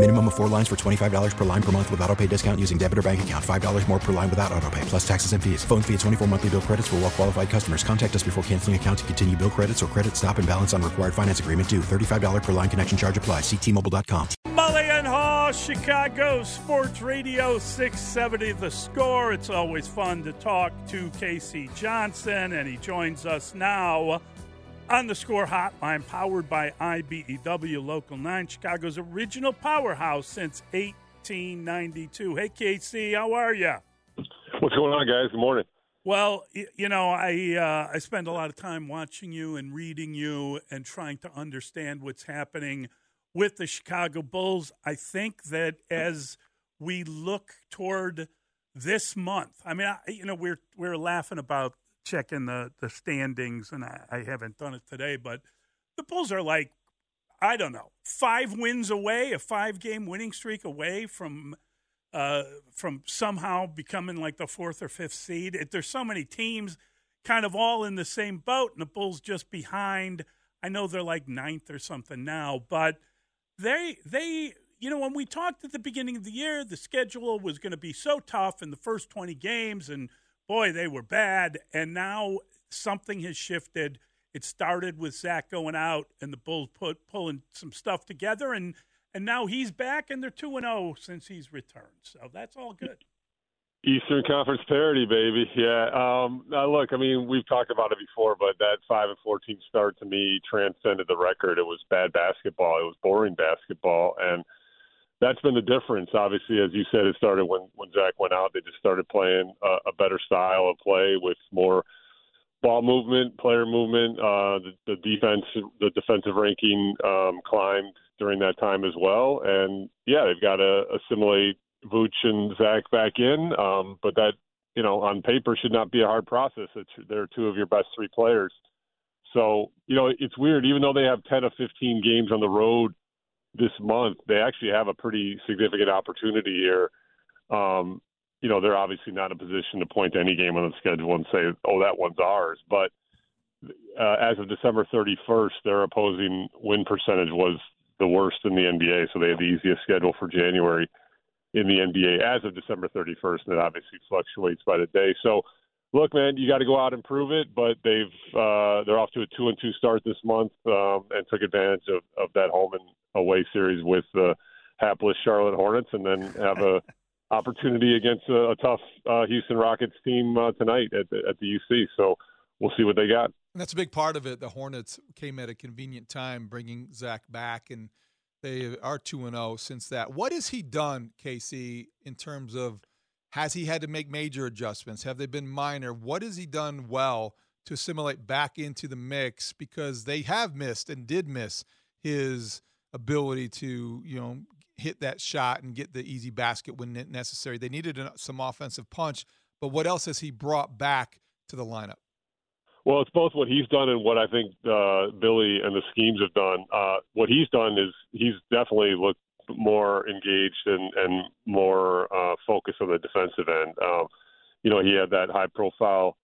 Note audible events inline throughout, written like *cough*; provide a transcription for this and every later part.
Minimum of four lines for $25 per line per month with auto pay discount using debit or bank account. $5 more per line without auto pay, plus taxes and fees. Phone fee at 24 monthly bill credits for all well qualified customers. Contact us before canceling account to continue bill credits or credit stop and balance on required finance agreement due. $35 per line connection charge applies. Ctmobile.com. Mully and Haugh, Chicago Sports Radio 670 The Score. It's always fun to talk to K.C. Johnson, and he joins us now on the Score Hotline, powered by IBEW Local 9, Chicago's original powerhouse since 1892. Hey, KC, how are you? What's going on, guys? Good morning. Well, you know, I uh, I spend a lot of time watching you and reading you and trying to understand what's happening with the Chicago Bulls. I think that as we look toward this month, I mean, I, you know, we're we're laughing about checking the the standings, and I, I haven't done it today, but the Bulls are like, I don't know, five wins away, a five game winning streak away from uh, from somehow becoming like the fourth or fifth seed. It, there's so many teams kind of all in the same boat, and the Bulls just behind. I know they're like ninth or something now, but they they you know when we talked at the beginning of the year, the schedule was going to be so tough in the first 20 games, and boy, they were bad. And now something has shifted. It started with Zach going out, and the Bulls put pulling some stuff together, and and now he's back, and they're two and zero since he's returned. So that's all good. Eastern Conference parity, baby. Yeah. Um, now, look, I mean, we've talked about it before, but that five and fourteen start to me transcended the record. It was bad basketball. It was boring basketball, and that's been the difference. Obviously, as you said, it started when when Zach went out. They just started playing a, a better style of play with more ball movement, player movement. Uh, the, the defense, the defensive ranking um, climbed during that time as well. And yeah, they've got to assimilate Vooch and Zach back in. Um, but that, you know, on paper should not be a hard process. It's, they're two of your best three players. So, you know, it's weird. Even though they have 10 of 15 games on the road this month, they actually have a pretty significant opportunity here. Um, you know, they're obviously not in a position to point to any game on the schedule and say, oh, that one's ours. But uh, as of December 31st, their opposing win percentage was the worst in the NBA. So they had the easiest schedule for January in the NBA as of December 31st. And it obviously fluctuates by the day. So, look, man, you got to go out and prove it. But they've uh, they're off to a two and two start this month um, and took advantage of, of that home and away series with the hapless Charlotte Hornets, and then have a *laughs* opportunity against a, a tough uh, Houston Rockets team uh, tonight at the, at the UC. So we'll see what they got. And that's a big part of it. The Hornets came at a convenient time, bringing Zach back, and they are two and zero since that. What has he done, KC, in terms of has he had to make major adjustments? Have they been minor? What has he done well to assimilate back into the mix? Because they have missed and did miss his ability to you know hit that shot and get the easy basket when necessary. They needed some offensive punch, but what else has he brought back to the lineup? Well, it's both what he's done and what I think uh, Billy and the schemes have done. Uh, what he's done is he's definitely looked more engaged and, and more uh, focused on the defensive end. Um, you know, he had that high profile,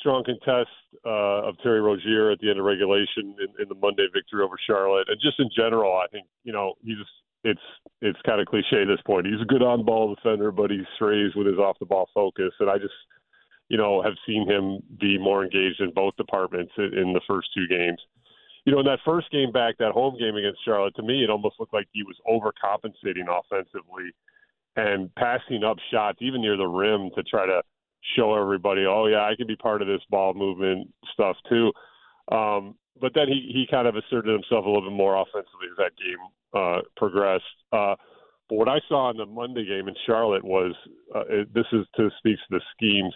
strong contest uh, of Terry Rozier at the end of regulation in, in the Monday victory over Charlotte. And just in general, I think, you know, he's it's it's kind of cliche at this point. He's a good on ball defender, but he strays with his off the ball focus. And I just, you know, have seen him be more engaged in both departments in, in the first two games. You know, in that first game back, that home game against Charlotte, to me, it almost looked like he was overcompensating offensively and passing up shots even near the rim to try to show everybody, oh yeah, I can be part of this ball movement stuff too. Um, but then he he kind of asserted himself a little bit more offensively as that game uh, progressed. Uh, but what I saw in the Monday game in Charlotte was uh, it, this is to speaks to the schemes.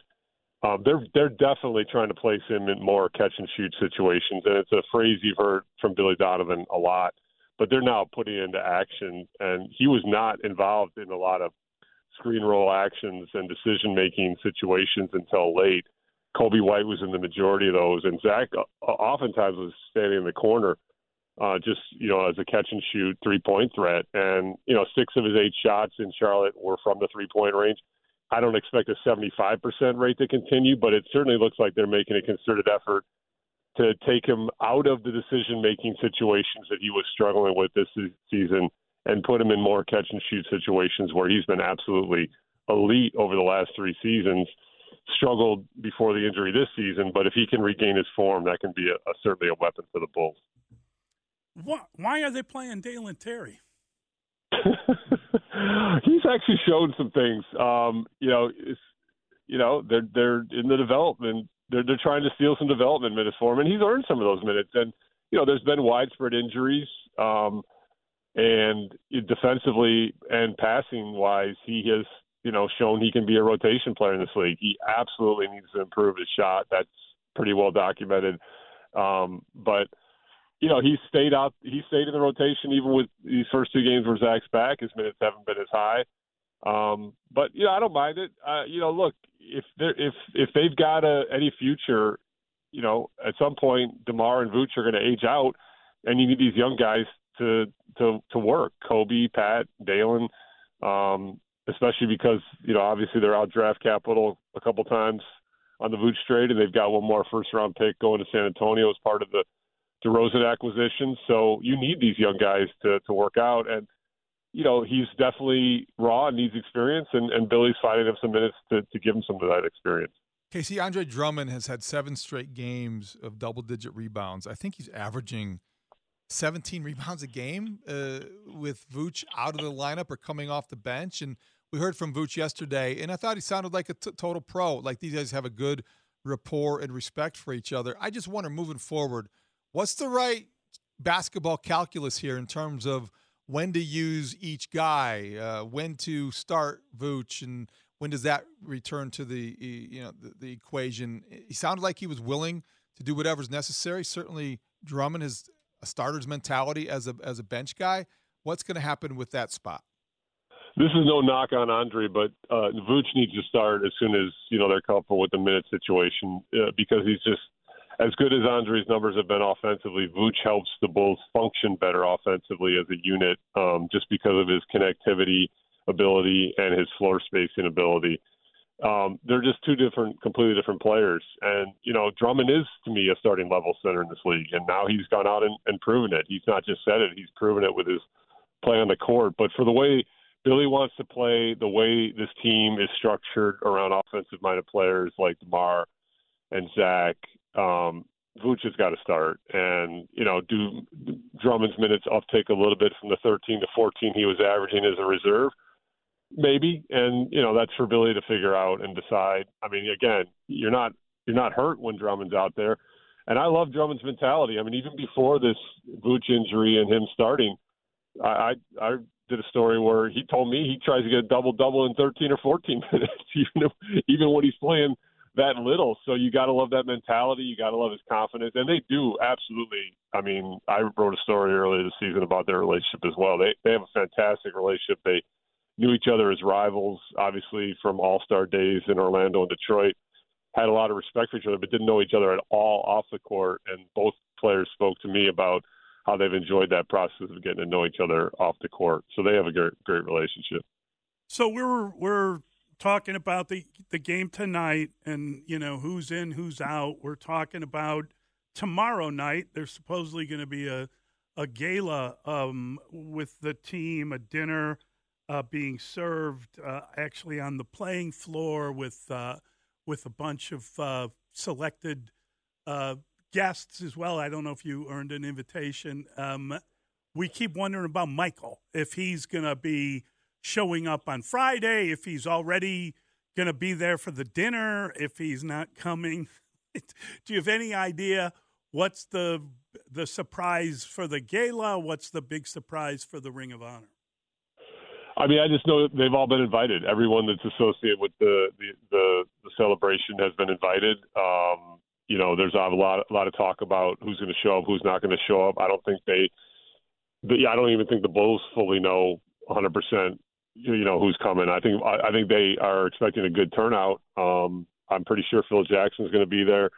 Um, they're they're definitely trying to place him in more catch and shoot situations, and it's a phrase you've heard from Billy Donovan a lot. But they're now putting it into action, and he was not involved in a lot of screen roll actions and decision making situations until late. Coby White was in the majority of those, and Zach oftentimes was standing in the corner, uh, just you know as a catch and shoot three point threat. And you know six of his eight shots in Charlotte were from the three point range. I don't expect a 75% rate to continue, but it certainly looks like they're making a concerted effort to take him out of the decision making situations that he was struggling with this season and put him in more catch and shoot situations where he's been absolutely elite over the last three seasons struggled before the injury this season, but if he can regain his form, that can be a, a certainly a weapon for the Bulls. What, why are they playing Dalen Terry? He's actually shown some things. Um, you know, it's, you know they're they're in the development. They're they're trying to steal some development minutes for him, and he's earned some of those minutes. And you know, there's been widespread injuries. Um, and defensively and passing wise, he has you know, shown he can be a rotation player in this league. He absolutely needs to improve his shot. That's pretty well documented. Um, but you know, he stayed out. He stayed in the rotation even with these first two games where Zach's back. His minutes haven't been as high. Um, but you know, I don't mind it. Uh, you know, look, if they're if if they've got a, any future, you know, at some point Demar and Vooch are going to age out, and you need these young guys to to to work. Coby, Pat, Dalen. Um, especially because you know obviously they're out draft capital a couple times on the Vooch trade, and they've got one more first round pick going to San Antonio as part of the DeRozan acquisition. So you need these young guys to to work out, and you know he's definitely raw and needs experience, and, and Billy's finding him some minutes to to give him some of that experience. KC Andre Drummond has had seven straight games of double digit rebounds. I think he's averaging 17 rebounds a game uh, with Vooch out of the lineup or coming off the bench. And we heard from Vooch yesterday, and I thought he sounded like a t- total pro. Like these guys have a good rapport and respect for each other. I just wonder, moving forward, what's the right basketball calculus here in terms of when to use each guy, uh, when to start Vooch, and when does that return to the you know the, the equation? He sounded like he was willing to do whatever's necessary. Certainly, Drummond has a starter's mentality as a as a bench guy. What's going to happen with that spot? this is no knock on Andre, but uh, Vooch needs to start as soon as you know they're comfortable with the minute situation uh, because he's just as good as Andre's numbers have been offensively. Vooch helps the Bulls function better offensively as a unit, um, just because of his connectivity ability and his floor spacing ability. Um, they're just two different, completely different players. And you know, Drummond is to me a starting level center in this league, and now he's gone out and, and proven it. He's not just said it; he's proven it with his play on the court. But for the way Billy wants to play the way this team is structured around offensive minded players like DeMar and Zach. Um, Vooch has got to start. And, you know, do Drummond's minutes uptake a little bit from the 13 to 14 he was averaging as a reserve? Maybe. And, you know, that's for Billy to figure out and decide. I mean, again, you're not you're not hurt when Drummond's out there. And I love Drummond's mentality. I mean, even before this Vooch injury and him starting, I, I I did a story where he told me he tries to get a double double in 13 or 14 *laughs* minutes, even if, even when he's playing that little. So you got to love that mentality. You got to love his confidence, and they do absolutely. I mean, I wrote a story earlier this season about their relationship as well. They they have a fantastic relationship. They knew each other as rivals, obviously from All Star days in Orlando and Detroit. Had a lot of respect for each other, but didn't know each other at all off the court. And both players spoke to me about how they've enjoyed that process of getting to know each other off the court. So they have a great great relationship. So we're we're talking about the the game tonight and you know who's in who's out. We're talking about tomorrow night. There's supposedly going to be a a gala um, with the team, a dinner uh, being served uh, actually on the playing floor with uh, with a bunch of uh, selected uh, guests as well. I don't know if you earned an invitation. Um, we keep wondering about Michael if he's going to be showing up on Friday, if he's already going to be there for the dinner, if he's not coming. *laughs* Do you have any idea what's the the surprise for the gala? What's the big surprise for the Ring of Honor? I mean, I just know they've all been invited. Everyone that's associated with the the the, the celebration has been invited. Um, you know, there's a lot a lot of talk about who's going to show up, who's not going to show up. I don't think they, the, I don't even think the Bulls fully know 100 percent. You know who's coming. I think I, I think they are expecting a good turnout. Um, I'm pretty sure Phil Jackson's going to be there,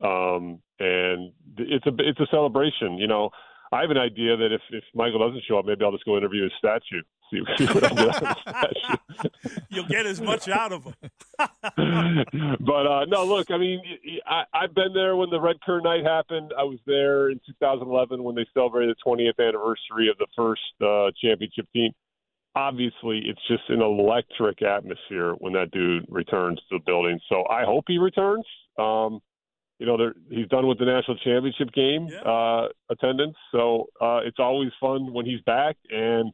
um, and it's a it's a celebration. You know, I have an idea that if if Michael doesn't show up, maybe I'll just go interview his statue. See, see what I get on the statue. *laughs* You'll get as much out of him. *laughs* but uh, no, look, I mean, I, I've been there when the Red Curtain Night happened. I was there in 2011 when they celebrated the 20th anniversary of the first uh, championship team. Obviously, it's just an electric atmosphere when that dude returns to the building. So I hope he returns. Um, you know, he's done with the national championship game Yeah. uh, attendance, so uh, it's always fun when he's back, and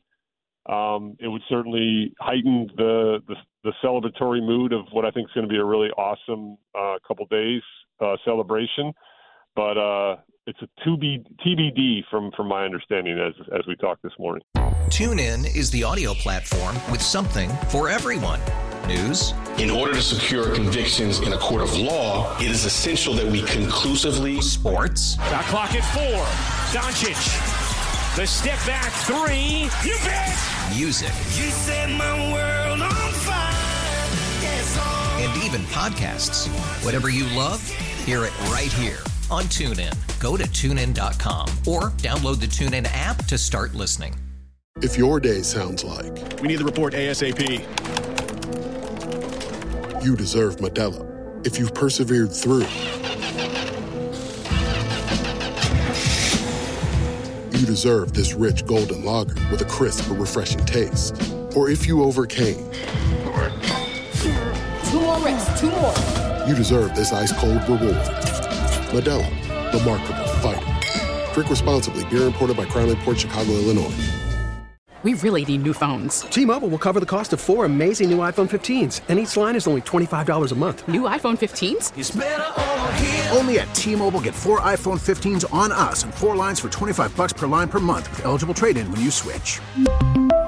um, it would certainly heighten the, the the celebratory mood of what I think is going to be a really awesome uh, couple days uh, celebration. But uh, it's a to be TBD from from my understanding as as we talked this morning. TuneIn is the audio platform with something for everyone. News, In order to secure convictions in a court of law, it is essential that we conclusively sports, Shot clock at four. Doncic. The step back three. You bet. music, You set my world on fire. Yes, and even podcasts. Whatever you love, hear it right here on TuneIn. Go to tunein.com or download the TuneIn app to start listening. If your day sounds like We need the report ASAP. you deserve Modelo, if you've persevered through, you deserve this rich golden lager with a crisp but refreshing taste. Or if you overcame, Two more reps, two more. you deserve this ice cold reward. Modelo, the Markable Fighter. Drink responsibly. Beer imported by Crown Port Chicago, Illinois. We really need new phones. T-Mobile will cover the cost of four amazing new iPhone 15s, and each line is only $25 a month. New iPhone 15s? It's better over here. Only at T-Mobile get four iPhone 15s on us and four lines for 25 bucks per line per month with eligible trade-in when you switch.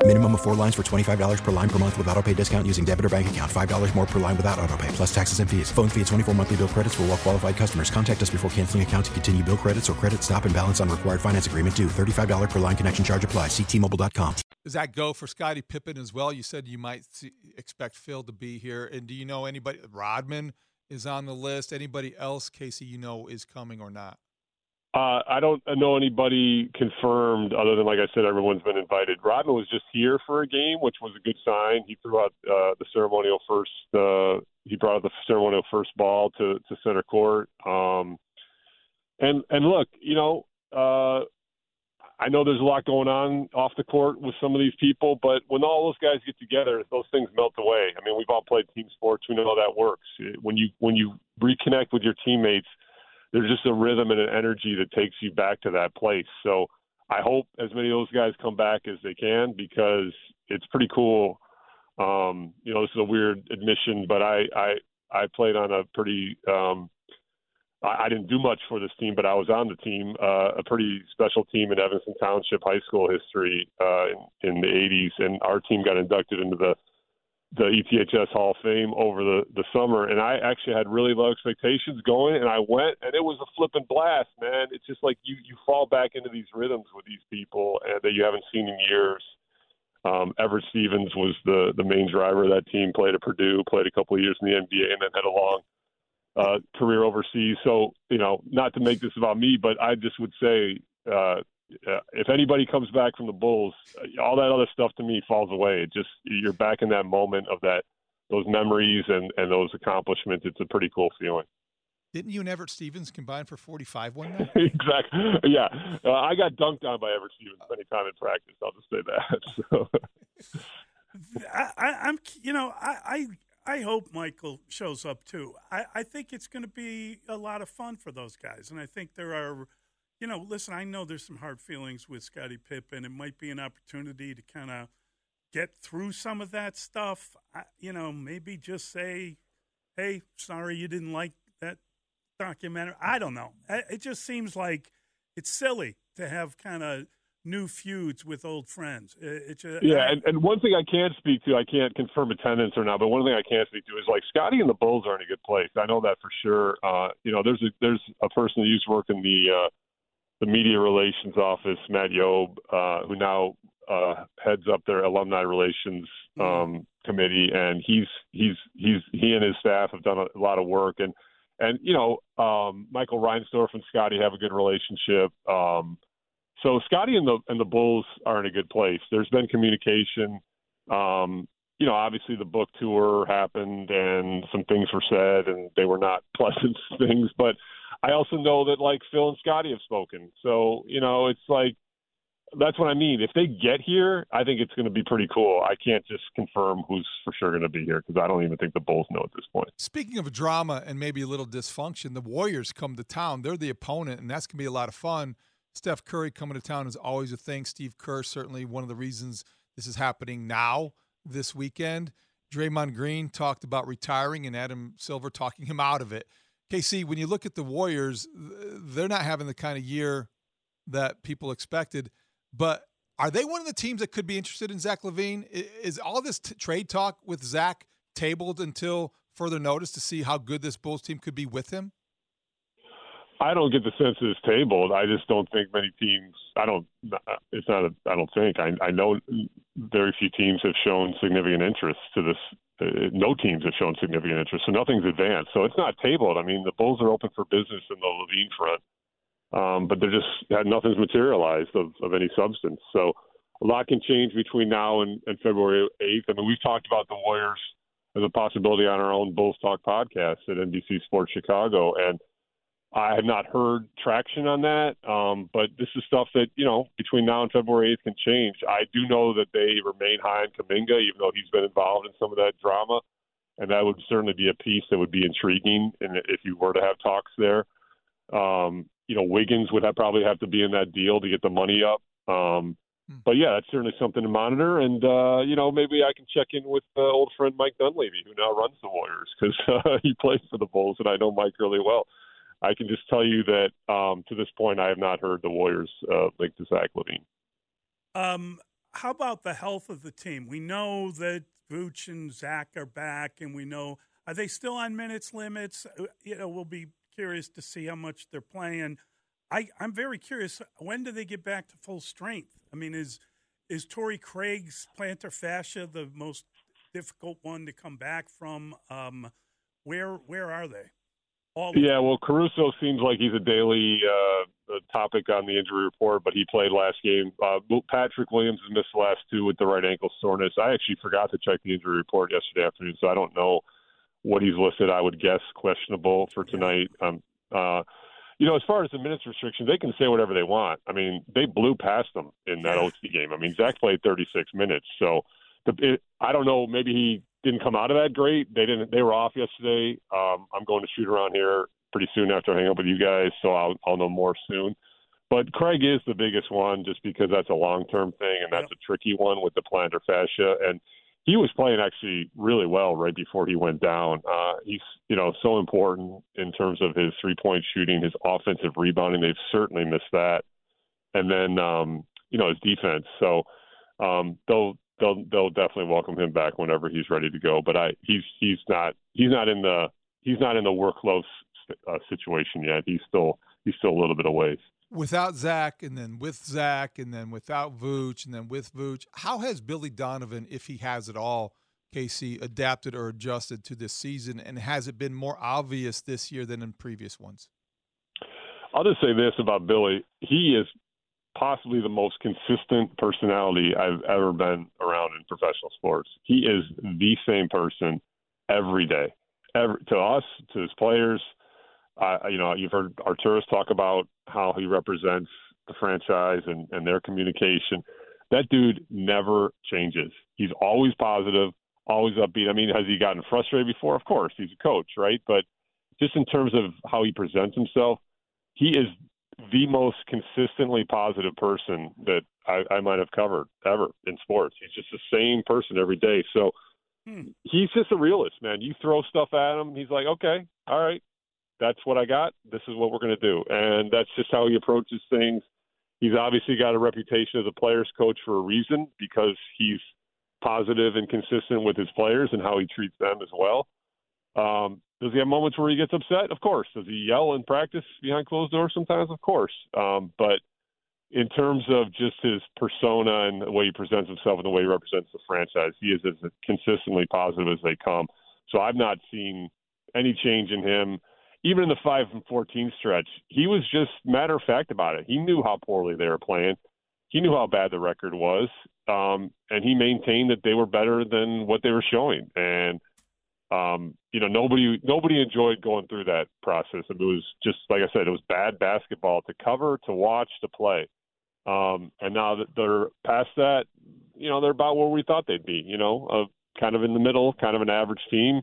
Minimum of four lines for $25 per line per month with auto pay discount using debit or bank account. $5 more per line without auto pay, plus taxes and fees. Phone fee at 24 monthly bill credits for all well qualified customers. Contact us before canceling account to continue bill credits or credit stop and balance on required finance agreement due. $35 per line connection charge applies. Ctmobile.com. Does that go for Scottie Pippen as well? You said you might see, expect Phil to be here. And do you know anybody? Rodman is on the list. Anybody else, KC, you know is coming or not? Uh, I don't know anybody confirmed other than, like I said, everyone's been invited. Rodman was just here for a game, which was a good sign. He threw out uh, the ceremonial first. Uh, he brought out the ceremonial first ball to, to center court. Um, and and look, you know, uh, I know there's a lot going on off the court with some of these people, but when all those guys get together, those things melt away. I mean, we've all played team sports. We know how that works. When you when you reconnect with your teammates there's just a rhythm and an energy that takes you back to that place. So I hope as many of those guys come back as they can because it's pretty cool. Um, you know, this is a weird admission, but I I, I played on a pretty um, I, I didn't do much for this team, but I was on the team, uh, a pretty special team in Evanston Township High School history uh, in, in the 80s, and our team got inducted into the the ETHS Hall of Fame over the the summer, and I actually had really low expectations going, and I went, and it was a flipping blast, man. It's just like you you fall back into these rhythms with these people and that you haven't seen in years. Um, Everette Stephens was the the main driver of that team. Played at Purdue, played a couple of years in the NBA, and then had a long uh, career overseas. So you know, not to make this about me, but I just would say. Uh, uh, if anybody comes back from the Bulls, uh, all that other stuff to me falls away. It just you're back in that moment of that those memories and and those accomplishments. It's a pretty cool feeling. Didn't you and Everette Stephens combine for 45 one night? *laughs* exactly. Yeah, uh, I got dunked on by Everette Stephens many times in practice. I'll just say that. *laughs* So. *laughs* I, I, I'm, you know, I, I, I hope Michael shows up too. I, I think it's going to be a lot of fun for those guys, and I think there are, you know, listen, I know there's some hard feelings with Scottie Pippen. It might be an opportunity to kind of get through some of that stuff. I, you know, maybe just say, "Hey, sorry you didn't like that documentary. I don't know. It just seems like it's silly to have kind of new feuds with old friends. Yeah, and, and one thing I can't speak to, I can't confirm attendance or not, but one thing I can speak to is like Scotty and the Bulls are in a good place. I know that for sure. Uh, you know, there's a there's a person who used to work in the uh, the media relations office, Matt Yob, uh, who now uh, heads up their alumni relations mm-hmm. um, committee, and he's he's he's he and his staff have done a, a lot of work, and and you know um, Michael Reinsdorf and Scotty have a good relationship. Um, so Scotty and the and the Bulls are in a good place. There's been communication. Um, you know, obviously the book tour happened and some things were said and they were not *laughs* pleasant things, but I also know that like Phil and Scotty have spoken. So, you know, it's like that's what I mean. If they get here, I think it's going to be pretty cool. I can't just confirm who's for sure going to be here because I don't even think the Bulls know at this point. Speaking of drama and maybe a little dysfunction, the Warriors come to town. They're the opponent, and that's going to be a lot of fun. Steph Curry coming to town is always a thing. Steve Kerr, certainly one of the reasons this is happening now this weekend. Draymond Green talked about retiring and Adam Silver talking him out of it. KC, when you look at the Warriors, they're not having the kind of year that people expected. But are they one of the teams that could be interested in Zach LaVine? Is all this t- trade talk with Zach tabled until further notice to see how good this Bulls team could be with him? I don't get the sense it's tabled. I just don't think many teams. I don't. It's not. A, I don't think. I, I know very few teams have shown significant interest to this. Uh, no teams have shown significant interest, so nothing's advanced. So it's not tabled. I mean, the Bulls are open for business in the LaVine front, um, but they're just nothing's materialized of, of any substance. So a lot can change between now and, and February 8th. I mean, we've talked about the Warriors as a possibility on our own Bulls Talk podcast at NBC Sports Chicago, and I have not heard traction on that, um, but this is stuff that you know between now and February 8th can change. I do know that they remain high on Kuminga, even though he's been involved in some of that drama, and that would certainly be a piece that would be intriguing. And if you were to have talks there, um, you know Wiggins would have, probably have to be in that deal to get the money up. Um, hmm. but yeah, that's certainly something to monitor. And uh, you know, maybe I can check in with uh, old friend Mike Dunleavy, who now runs the Warriors, because uh, *laughs* he plays for the Bulls, and I know Mike really well. I can just tell you that um, to this point, I have not heard the Warriors uh, link to Zach LaVine. Um, how about the health of the team? We know that Vooch and Zach are back, and we know are they still on minutes limits? Uh, you know, we'll be curious to see how much they're playing. I, I'm very curious. When do they get back to full strength? I mean, is is Torrey Craig's plantar fascia the most difficult one to come back from? Um, where where are they? Yeah, well, Caruso seems like he's a daily uh, topic on the injury report, but he played last game. Uh, Patrick Williams has missed the last two with the right ankle soreness. I actually forgot to check the injury report yesterday afternoon, so I don't know what he's listed. I would guess questionable for tonight. Um, uh, you know, as far as the minutes restriction, they can say whatever they want. I mean, they blew past them in that OT game. I mean, Zach played 36 minutes, so the, it, I don't know. Maybe he didn't come out of that great. They didn't. They were off yesterday. Um, I'm going to shoot around here pretty soon after I hang up with you guys, so I'll I'll know more soon. But Craig is the biggest one, just because that's a long term thing and that's a tricky one with the plantar fascia. And he was playing actually really well right before he went down. Uh, he's you know so important in terms of his three point shooting, his offensive rebounding. They've certainly missed that, and then um, you know his defense. So um, they'll they'll they'll definitely welcome him back whenever he's ready to go. But I he's he's not he's not in the he's not in the workload uh, situation yet. He's still he's still a little bit away. Without Zach, and then with Zach, and then without Vooch, and then with Vooch, how has Billy Donovan, if he has it all, KC, adapted or adjusted to this season? And has it been more obvious this year than in previous ones? I'll just say this about Billy: he is possibly the most consistent personality I've ever been around in professional sports. He is the same person every day, every, to us, to his players. Uh, you know, you've heard Arturas talk about how he represents the franchise and, and their communication. That dude never changes. He's always positive, always upbeat. I mean, has he gotten frustrated before? Of course, he's a coach, right? But just in terms of how he presents himself, he is the most consistently positive person that I, I might have covered ever in sports. He's just the same person every day. So hmm. he's just a realist, man. You throw stuff at him, he's like, okay, all right, that's what I got. This is what we're going to do, and that's just how he approaches things. He's obviously got a reputation as a players' coach for a reason because he's positive and consistent with his players and how he treats them as well. Um, does he have moments where he gets upset? Of course. Does he yell in practice behind closed doors sometimes? Of course. Um, but in terms of just his persona and the way he presents himself and the way he represents the franchise, he is as consistently positive as they come. So I've not seen any change in him. Even in the five and fourteen stretch, he was just matter of fact about it. He knew how poorly they were playing. He knew how bad the record was, um, and he maintained that they were better than what they were showing. And um, you know, nobody nobody enjoyed going through that process. It was just like I said, it was bad basketball to cover, to watch, to play. Um, and now that they're past that, you know, they're about where we thought they'd be. You know, uh, kind of in the middle, kind of an average team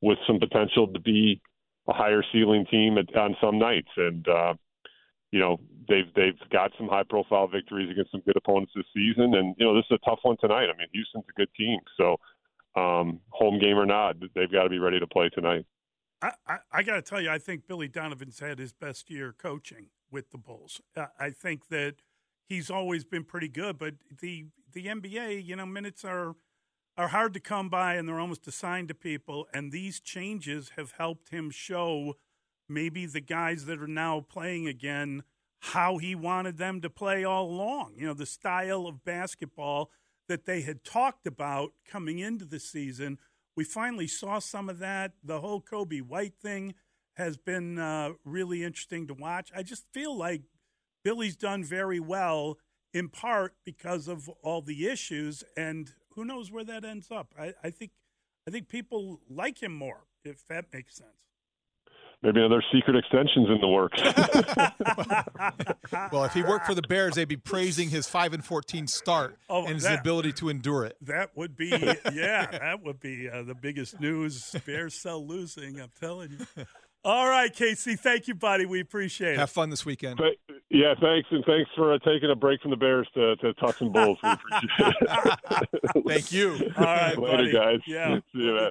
with some potential to be a higher ceiling team at, on some nights. And uh, you know, they've they've got some high profile victories against some good opponents this season. And you know, this is a tough one tonight. I mean, Houston's a good team, so um, home game or not, they've got to be ready to play tonight. I, I, I got to tell you, I think Billy Donovan's had his best year coaching with the Bulls. I think that he's always been pretty good, but the the NBA, you know, minutes are are hard to come by and they're almost assigned to people. And these changes have helped him show maybe the guys that are now playing again how he wanted them to play all along. You know, the style of basketball that they had talked about coming into the season. We finally saw some of that. The whole Coby White thing has been uh, really interesting to watch. I just feel like Billy's done very well, in part because of all the issues, and who knows where that ends up. I, I think I think people like him more, if that makes sense maybe other secret extensions in the works. *laughs* well, if he worked for the Bears, they'd be praising his five and fourteen start oh, and his that, ability to endure it. That would be, yeah, that would be uh, the biggest news. Bears sell losing. I'm telling you. All right, KC. Thank you, buddy. We appreciate it. Have fun this weekend. yeah, thanks, and thanks for uh, taking a break from the Bears to, to talk some Bulls. We appreciate it. *laughs* Thank you. All right, later, buddy. guys. Yeah. See you, man.